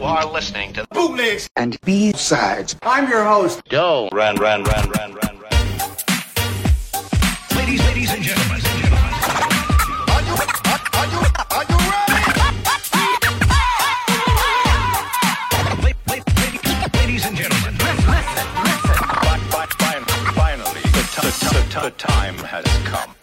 You are listening to bootlegs and B-sides. I'm your host. Doe. Ran, ran, ran, ran, ran, ran. Ladies, ladies and gentlemen. Are you, are, are you, are you ready? La- la- la- Ladies and gentlemen. Finally, the, t- the, t- the time has come.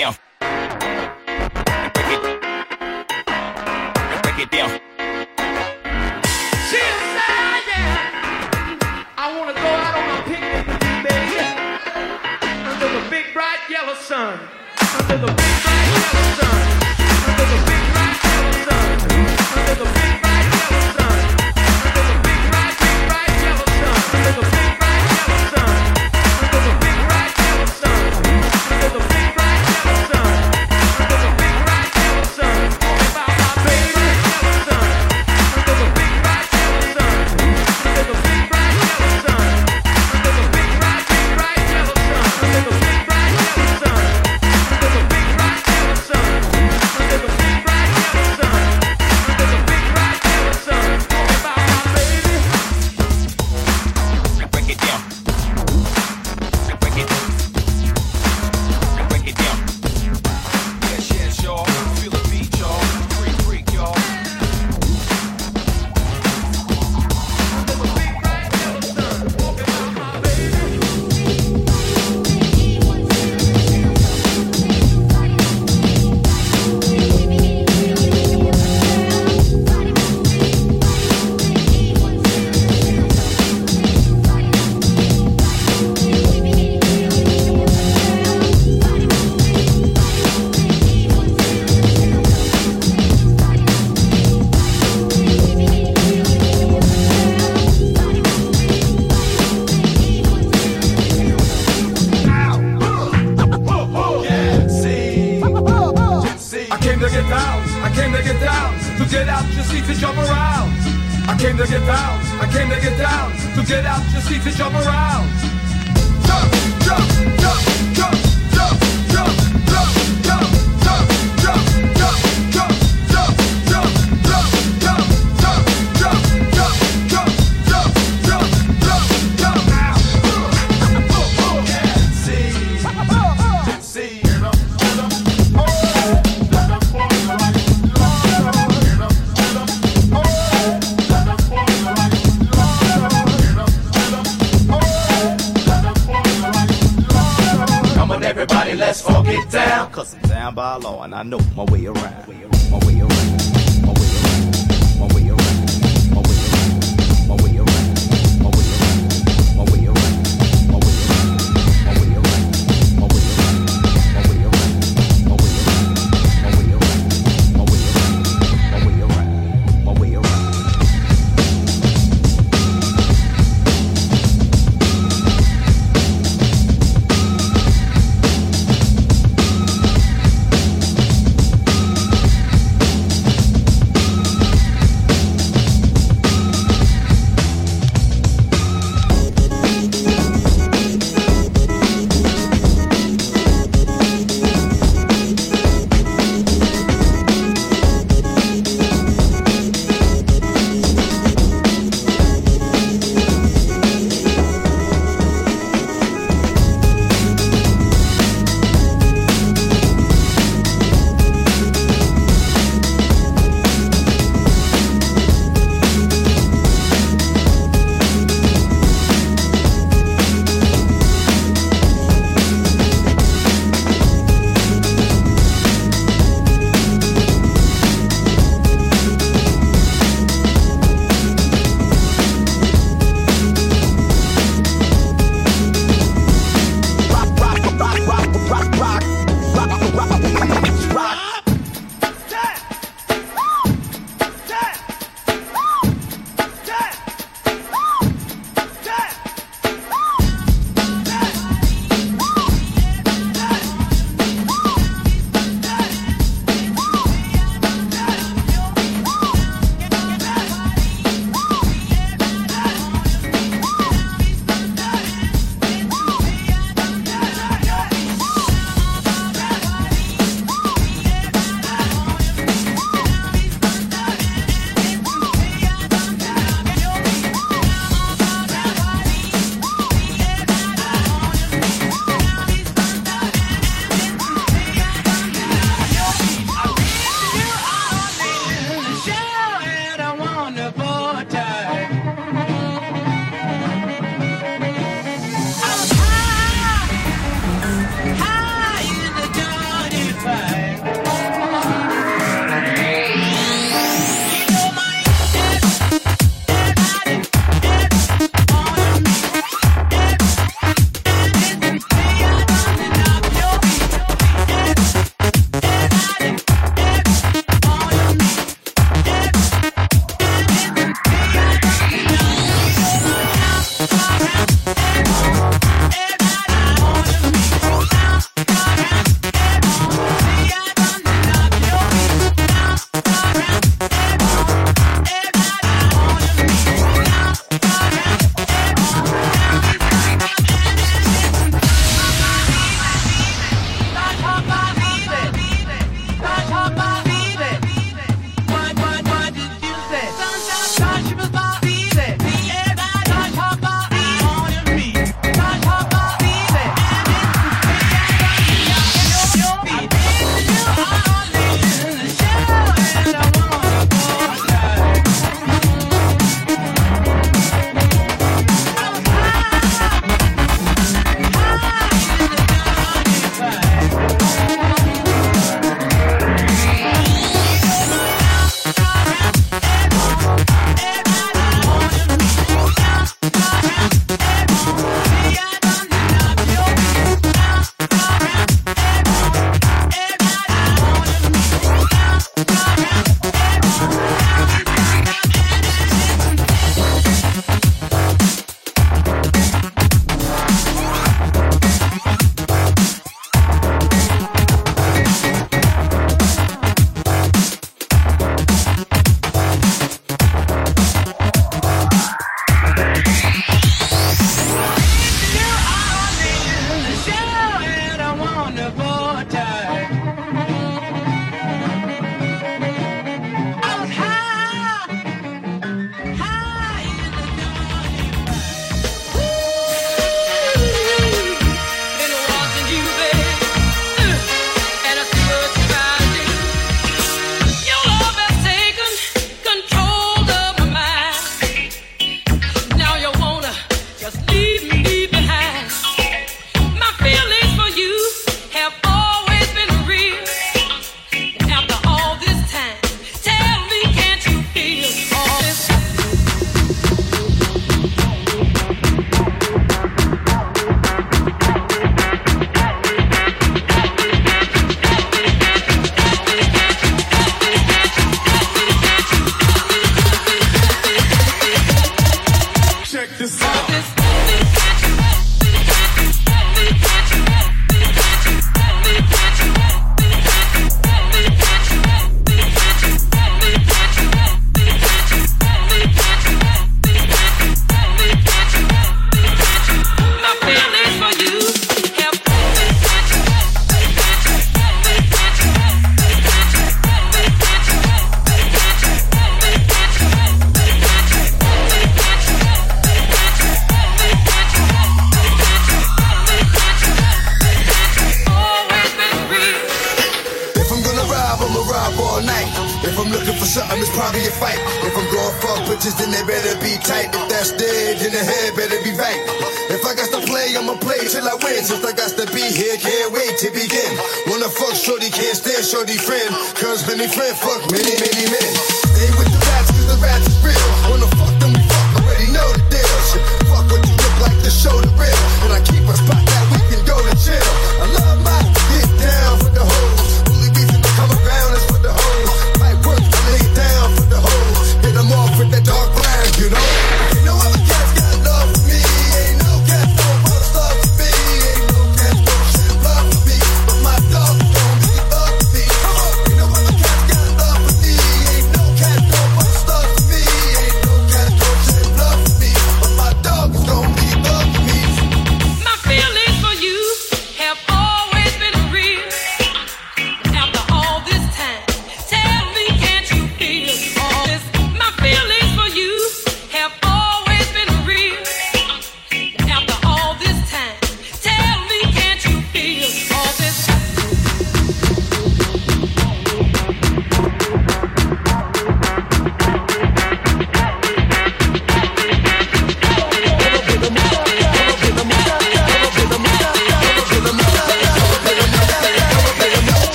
down. I wanna go out on my picnic with you, baby. Under the big bright yellow sun. Under the big bright yellow sun.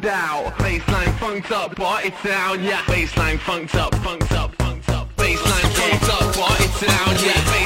chilled out. Baseline funked up, but it's down, yeah. Baseline funked up, funked up, funked up. Baseline funked up, but it's down, yeah.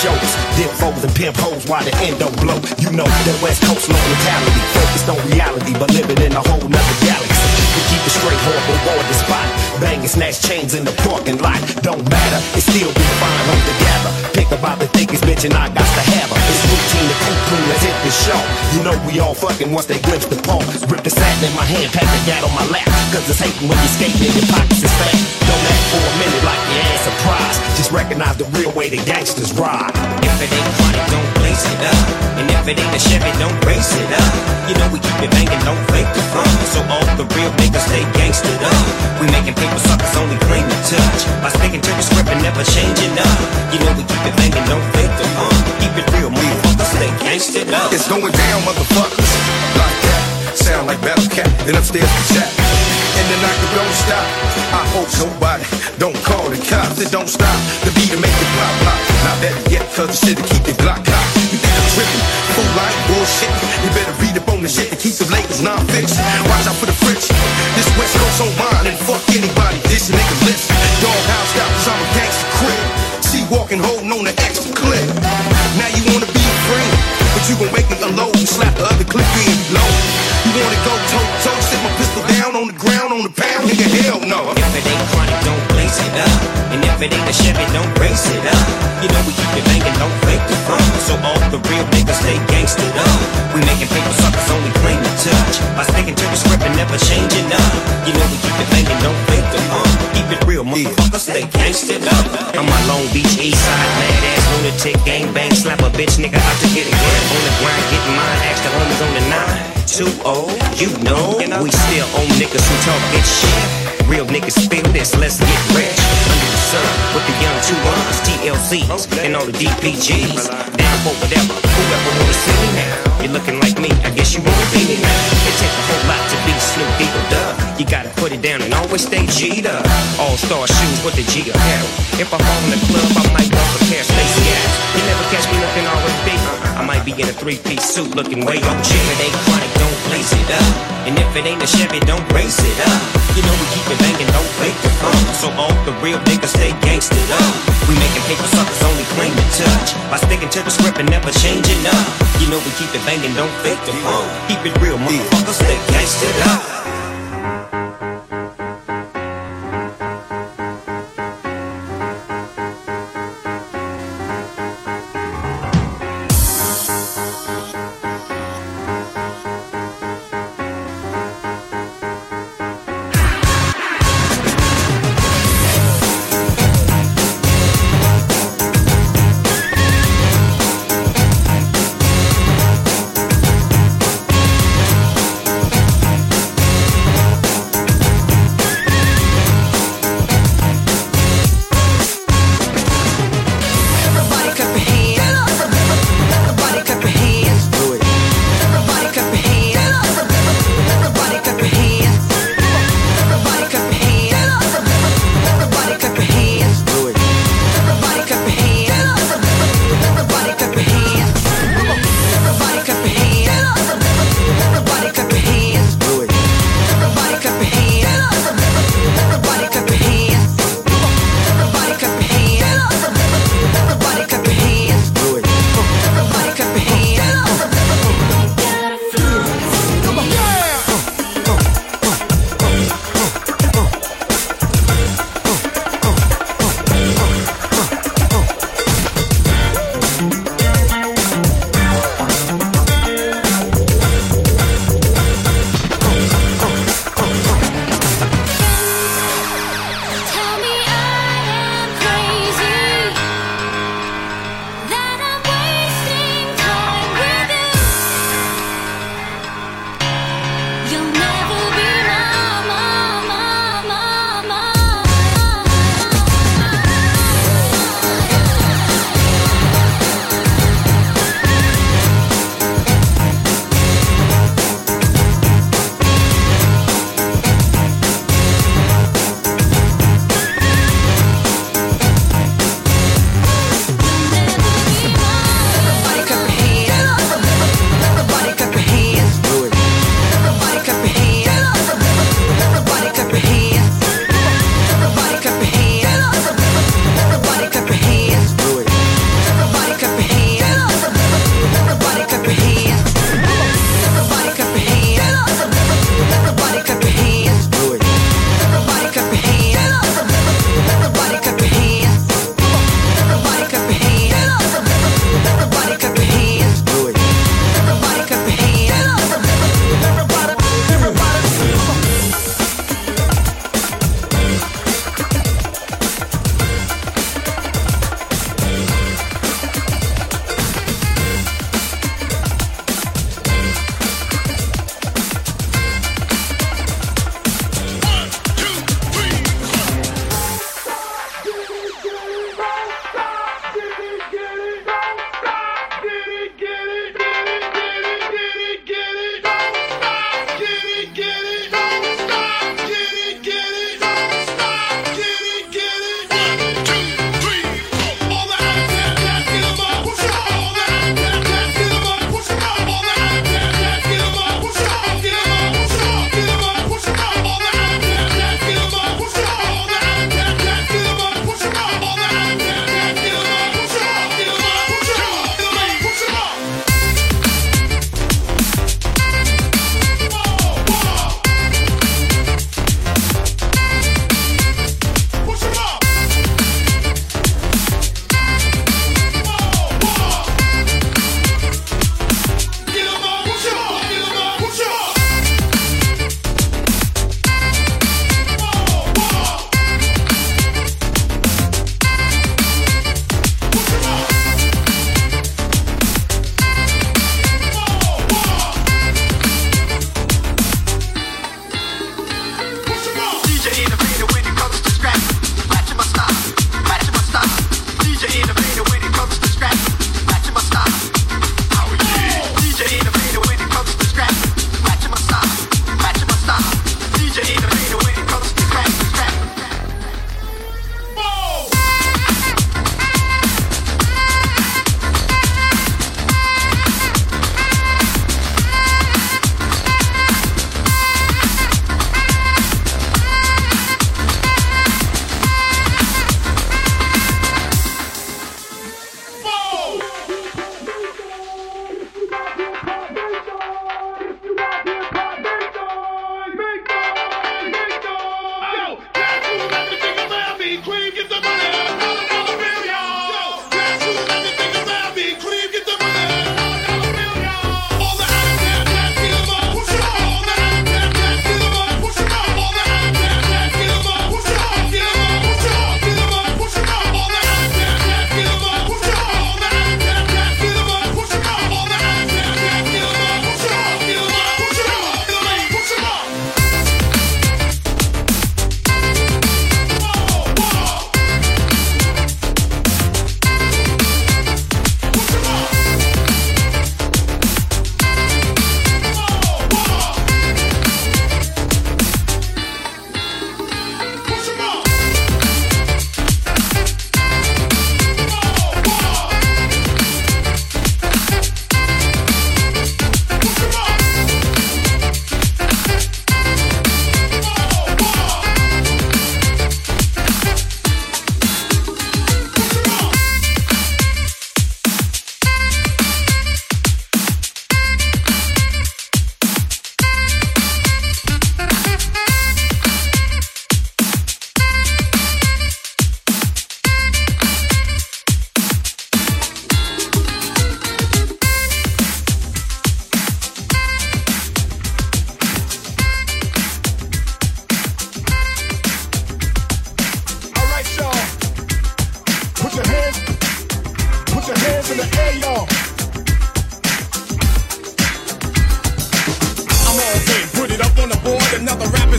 Shows. Dip foes and pimp hoes while the end don't blow. You know that West Coast low mentality. Focused on reality, but living in a whole nother galaxy. We keep it straight, horrible, war the spot. Bang and snatch chains in the parking lot. Don't matter, it still be fine home together. About the thickest bitch and I got to have her. It's routine to cool let's hit the show. You know we all fucking once they glimpse the pole. Rip the satin in my hand, pack the gat on my lap. Cause it's hating when you skating and your pockets is fat. Don't act for a minute like you ain't surprised. Just recognize the real way the gangsters ride. If it ain't chronic, don't blaze it up. And if it ain't a Chevy, don't race it up. You know we keep it banging, don't fake the fun. So all the real niggas stay gangstered up. We making paper suckers only claim to touch. By sticking to the script and never changing up. You know we keep it banging, don't fake the fun. Keep it real, motherfuckers, stay gangstered up. It's going down, motherfuckers. Like that. Sound like Battle Cat. Then upstairs the chat. And the knocker don't stop. I hope nobody don't call the cops. It don't stop. The beat to make it pop pop. Not better yet, cause the shit to keep it block hot. You think I'm tripping? Fool like bullshit. You better read up on the shit to keep the labels non-fiction. Watch out for the friction. This West Coast on mine and fuck anybody. This nigga listen. Doghouse style, cause I'm a gangster crib. See walking, holding on the extra clip. Now you wanna be free, but you gon' make me alone. slap the other clip in low. You wanna go toe to toe, sit my pistol down on the ground on the pound, nigga, hell no. If it ain't chronic, don't blaze it up. If it ain't a Chevy, don't race it up. You know we keep it banging, don't fake the fun. So all the real niggas stay gangstered up. We making paper suckers only claim to touch. By sticking to the script and never changing up. You know we keep it banging, don't fake the fun. Keep it real, motherfuckers stay gangstered up. I'm my Long Beach East Side mad ass lunatic gang bang slap a bitch nigga out to get it. Yeah, on the grind, getting mine. Ask the homies on the nine. Too old, you know. We still own niggas who talk shit. Real niggas feel this, let's get rich. Sun, with the young two ones, TLCs, and all the DPGs. Down for whatever, whoever wanna see me now. You're looking like me, I guess you wanna be me now. It takes a whole lot to be Snoop Eagle, duh. You gotta put it down and always stay G'd up. All star shoes with the G apparel. If I fall in the club, I might want might be in a three piece suit looking way OG. If it ain't chronic, don't blaze it up. And if it ain't a Chevy, don't race it up. You know we keep it banging, don't fake the fun. So all the real niggas stay gangstered up. We making paper suckers only claim to touch. By sticking to the script and never changing up. You know we keep it banging, don't fake the fun. Keep it real, motherfuckers, stay gangstered up.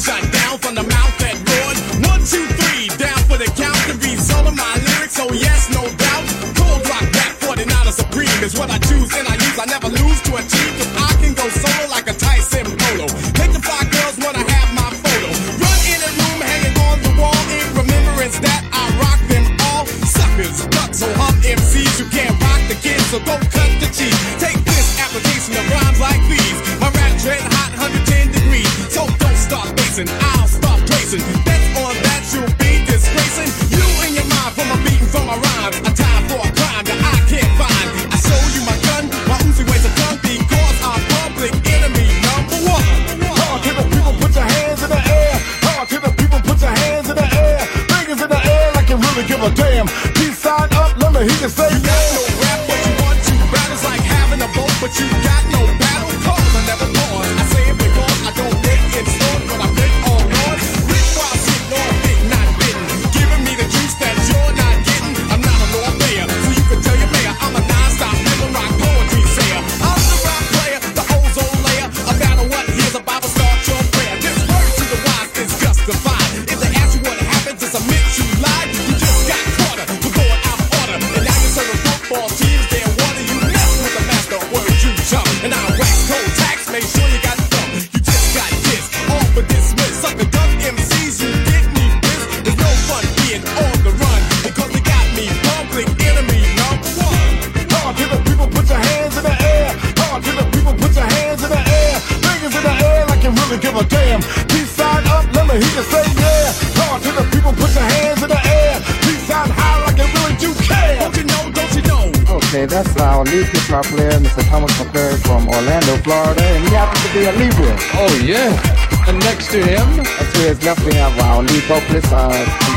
shot down from the mouth that roars. One, two, three, down for the count. The result of my lyrics, oh yes, no doubt. Cold rock rap, 49 Supreme is what I choose and I use. I never lose to achieve, cause I can go solo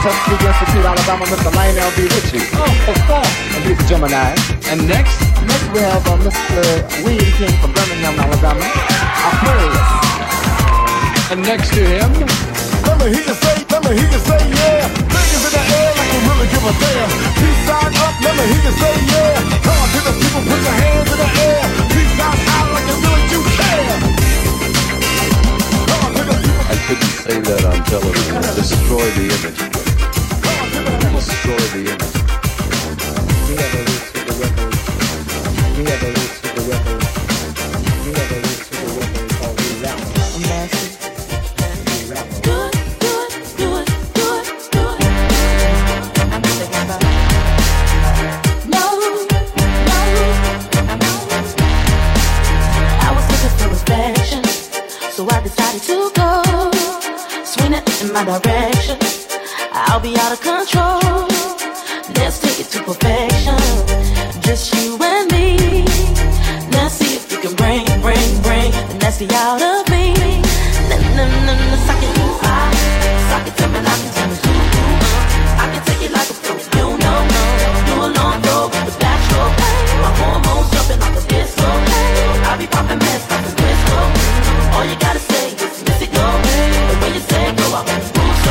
Pop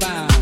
sing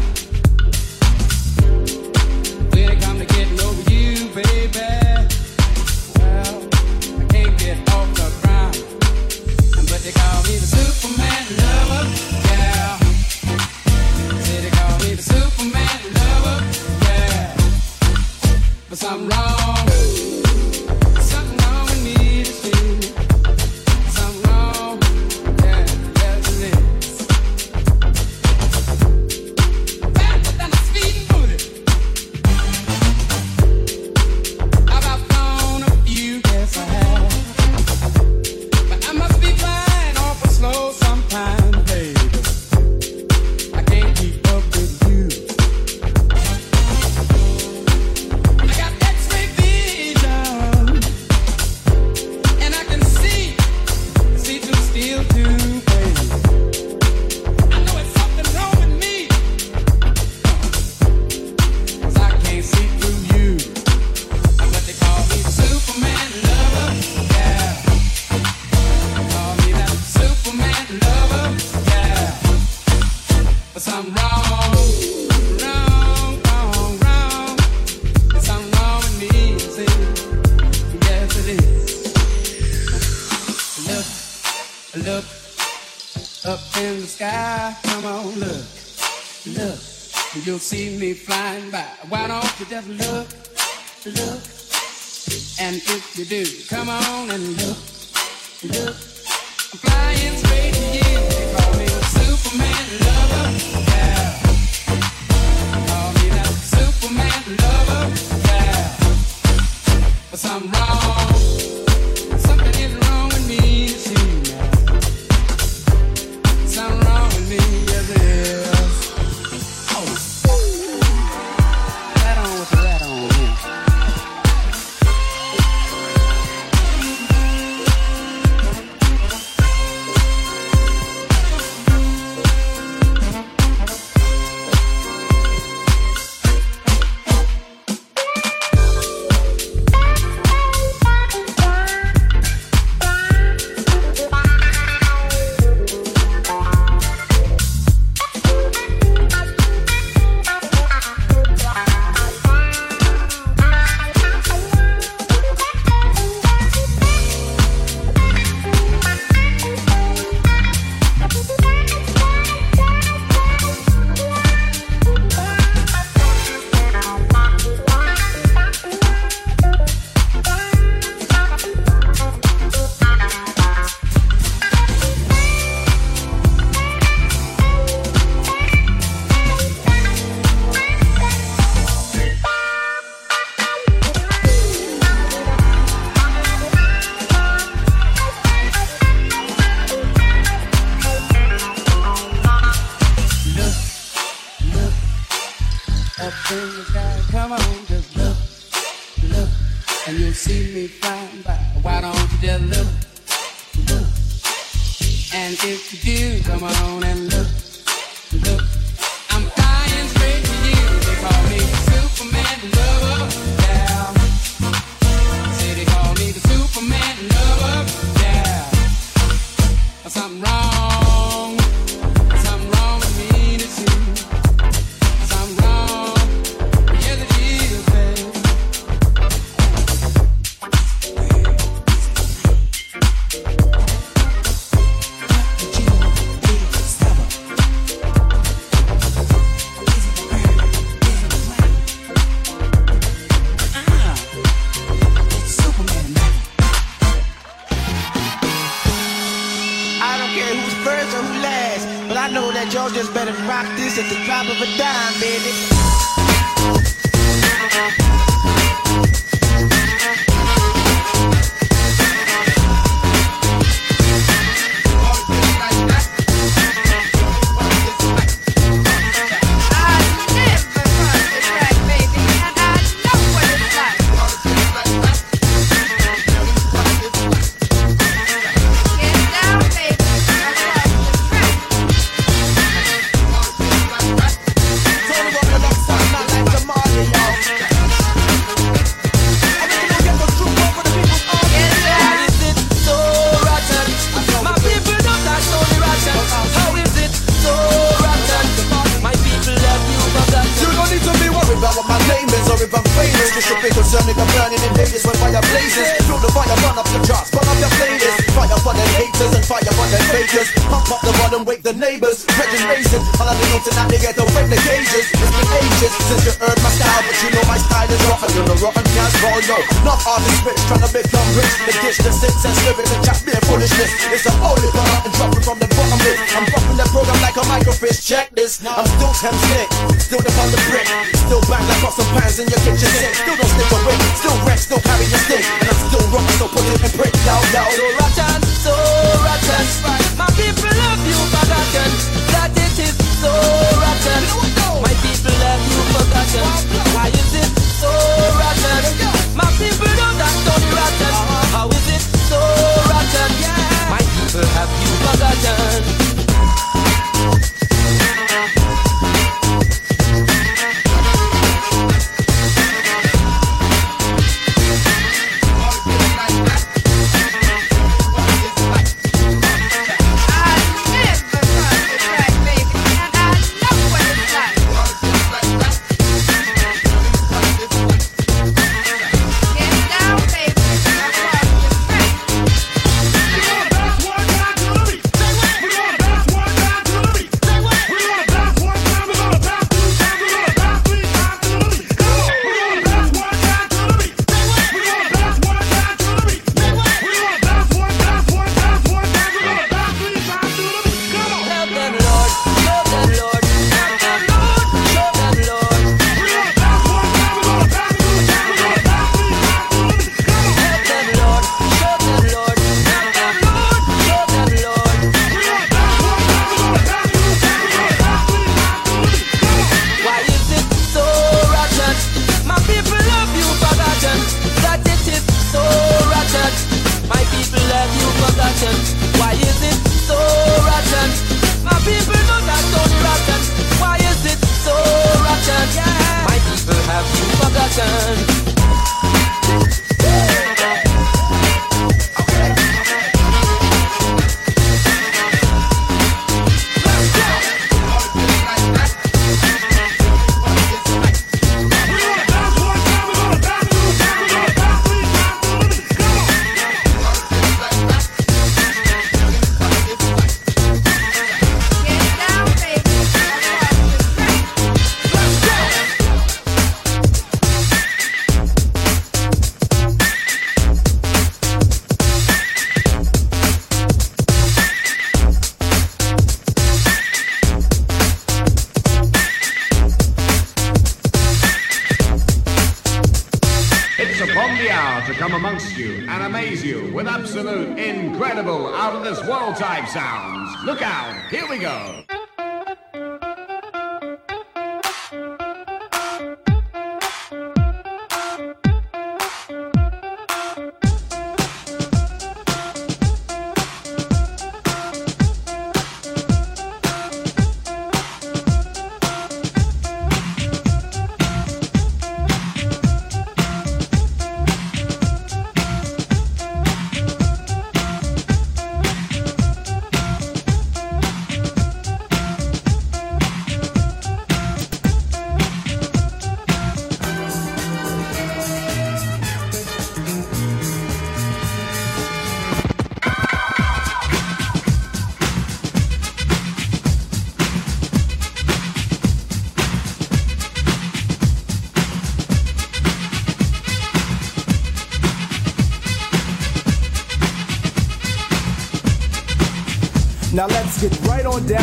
forgotten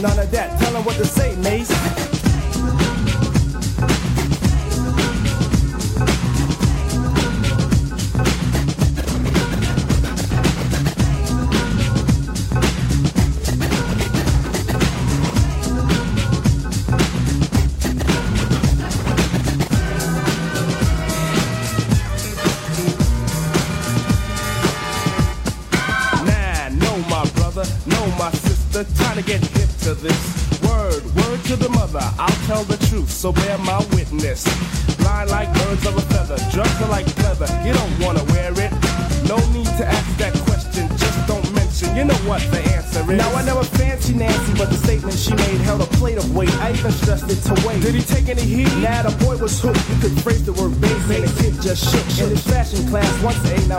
None of that. Tell him what to say, mace. So bear my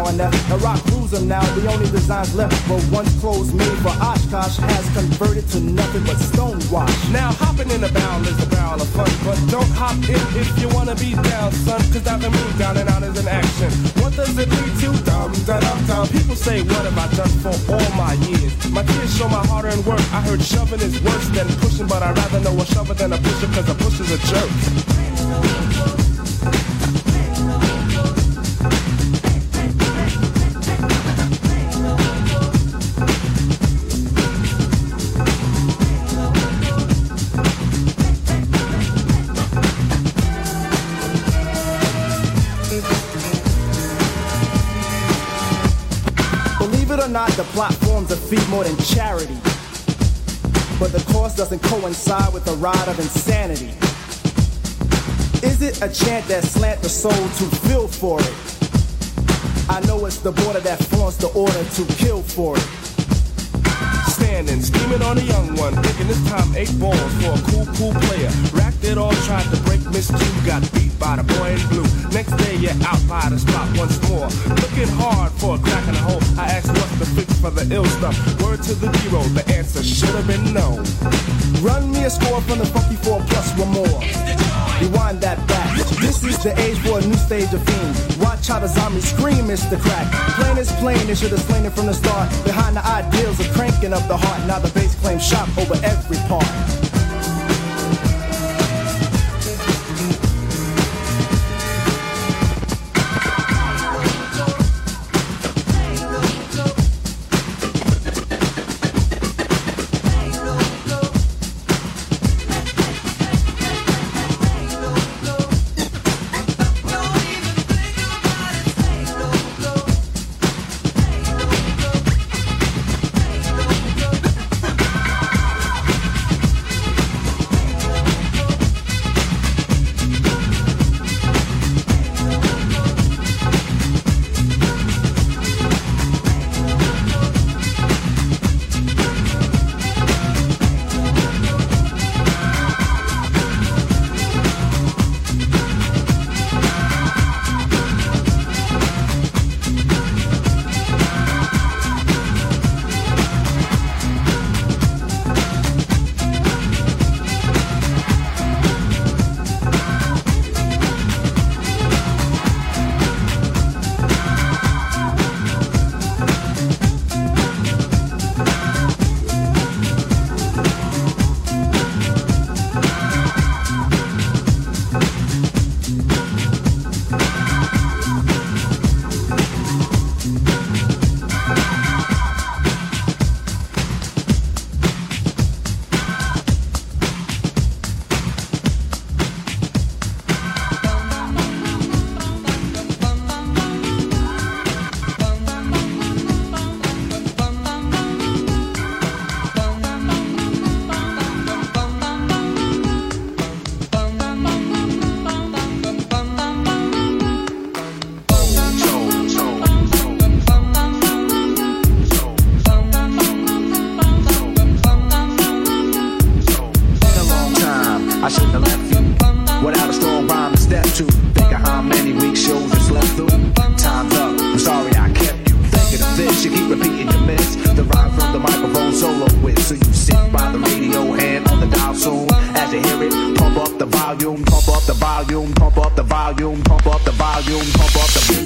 a now. A rock cruiser now, the only designs left. But once clothes made for Oshkosh has converted to nothing but stonewash. Now hopping in the barrel is a barrel of fun, but don't hop in if you wanna be down, son. Cause I've been moved down and out is an action. What does it lead to? Dum da dum dum. People say, what have I done for all my years? My tears show my hard earned work. I heard shoving is worse than pushing, but I'd rather know a shover than a pusher, cause a pusher's a jerk. The plot forms a more than charity. But the cost doesn't coincide with the ride of insanity. Is it a chant that slant the soul to feel for it? I know it's the border that flaunts the order to kill for it. Standing, scheming on a young one, thinking this time eight balls for a cool, cool player. Racked it all, tried to break Miss Q, got beat by the boy in blue. Next day, you're out by the spot once more. Looking hard for a crack in the hole. I asked what's the fix for the ill stuff. Word to the zero, the answer should have been no. Run me a score from the funky four plus one more. Rewind that back. This is the age for a new stage of fiend. How the zombies scream, it's the crack. Plain is plain, they should have slain it from the start. Behind the ideals of cranking up the heart. Now the bass claims shop over every part. I shouldn't have left you without a strong rhyme to step to. Think of how many weak shows you slept through. Time's up. I'm sorry I kept you thinking of this. You keep repeating your miss. The rhyme from the microphone solo with. So you sit by the radio hand on the dial soon. As you hear it, pump up the volume, pump up the volume, pump up the volume, pump up the volume, pump up the. Mr.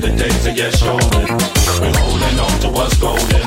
to the days of yes, showing. We're holding on to what's golden.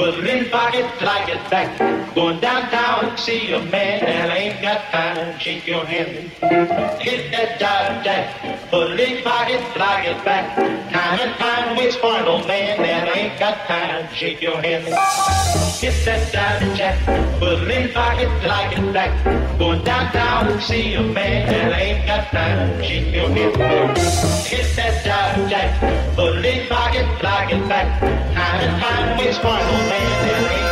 But then if I get back, going downtown, see a man that ain't got time, shake your hand, hit that dive jack. But if I get like I back, time and time waits for an old man that ain't got time, shake your hand, hit that dive jack. But if I get like I back, going downtown, see a man that ain't got time, shake your hand, hit that dive jack. But if I get like I back time and find which part will make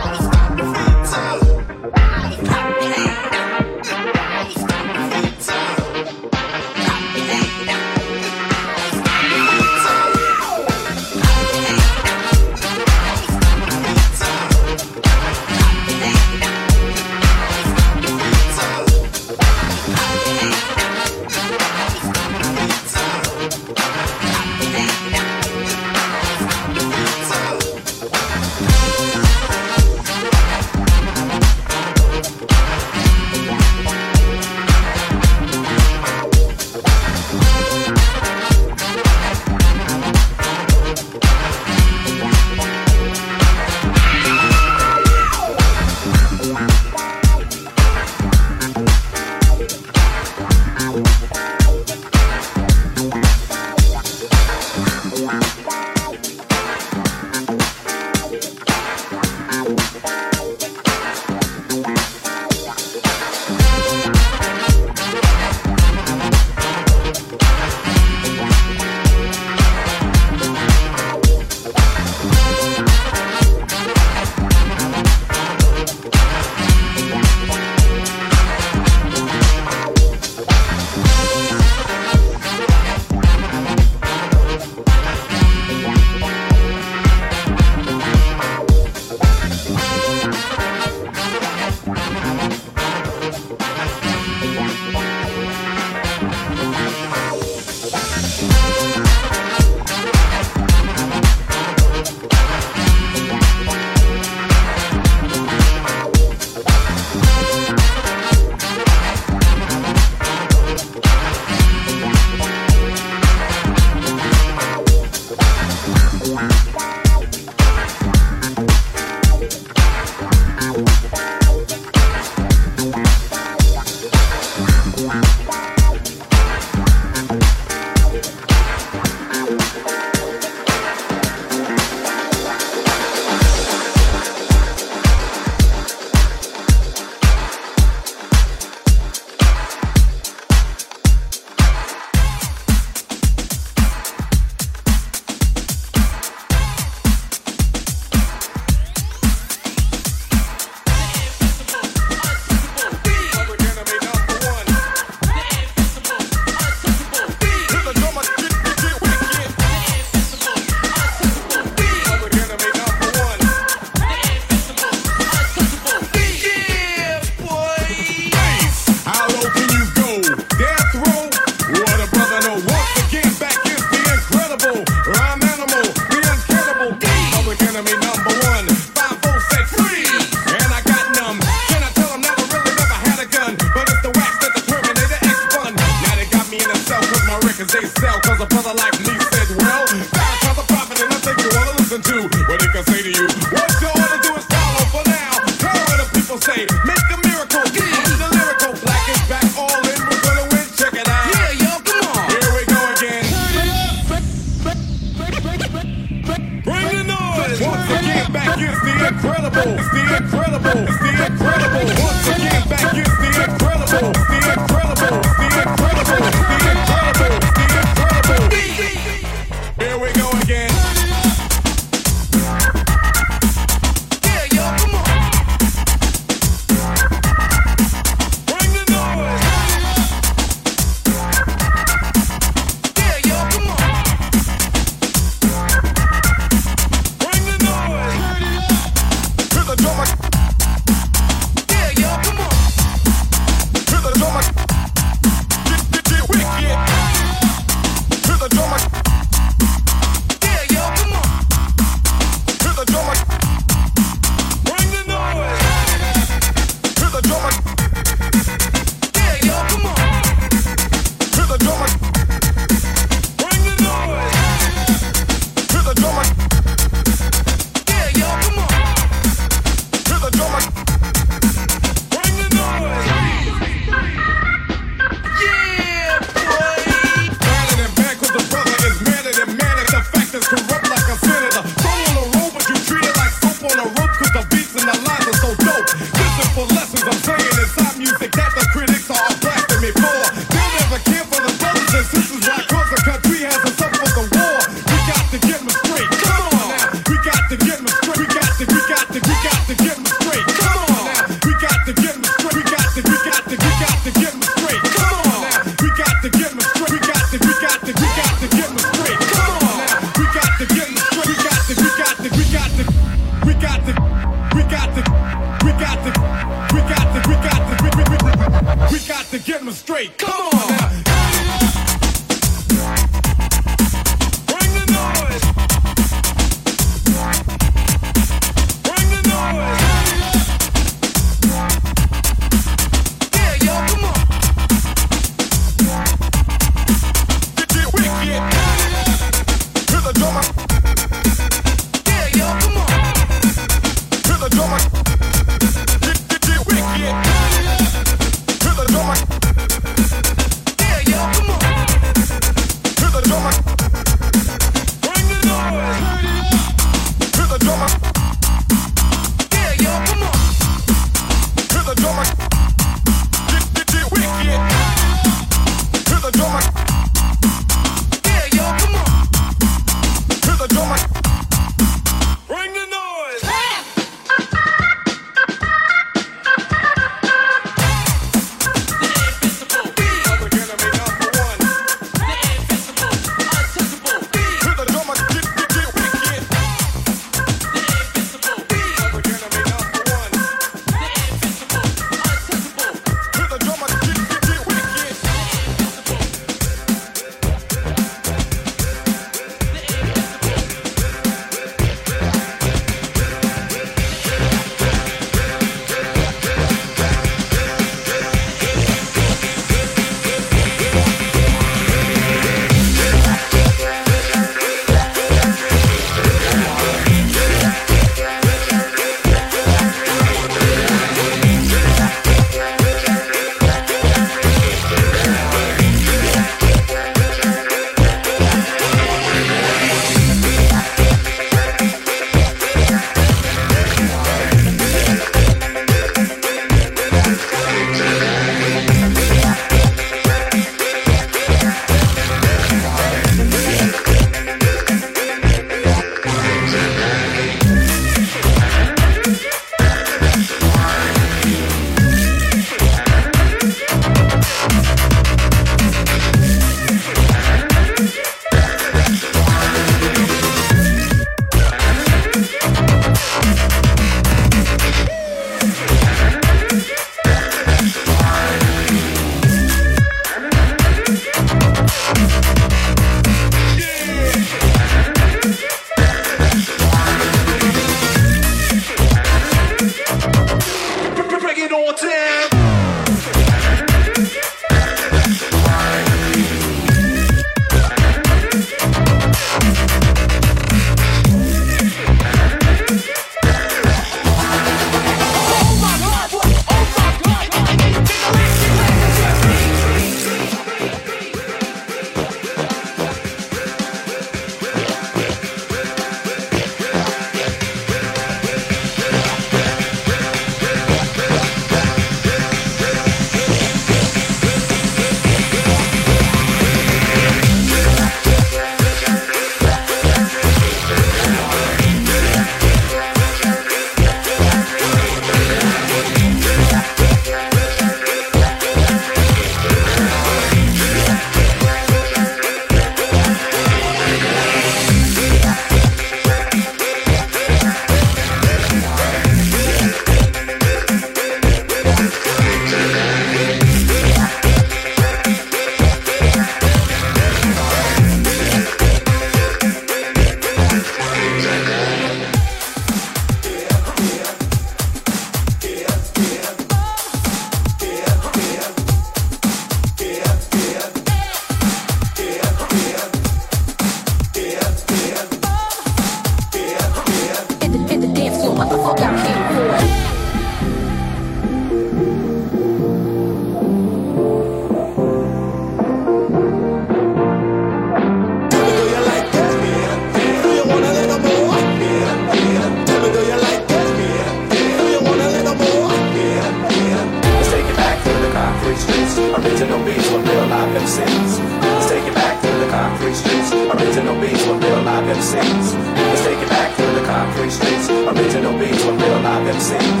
real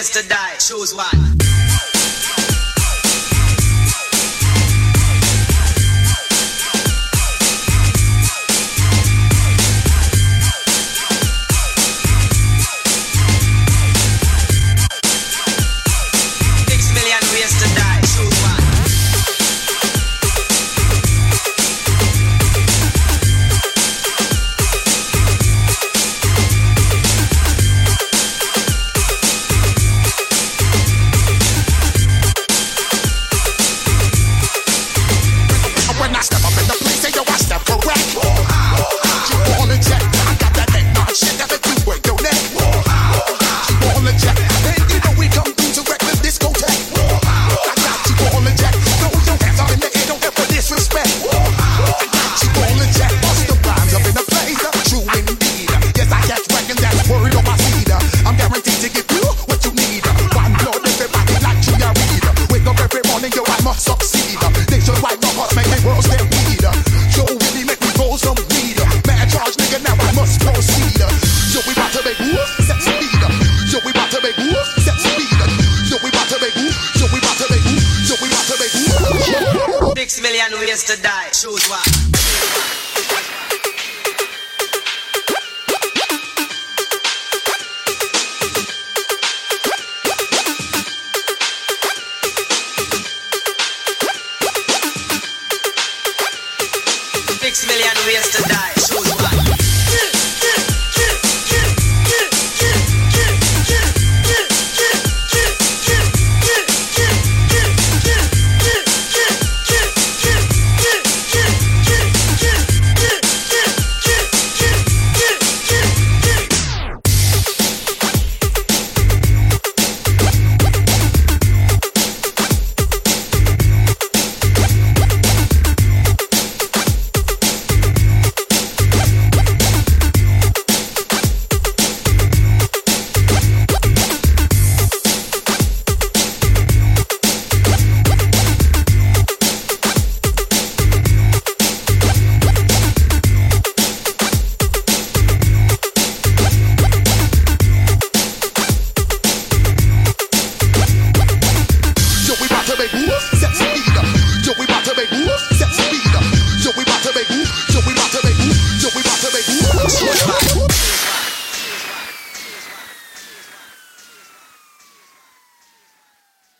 ways to die. Choose one.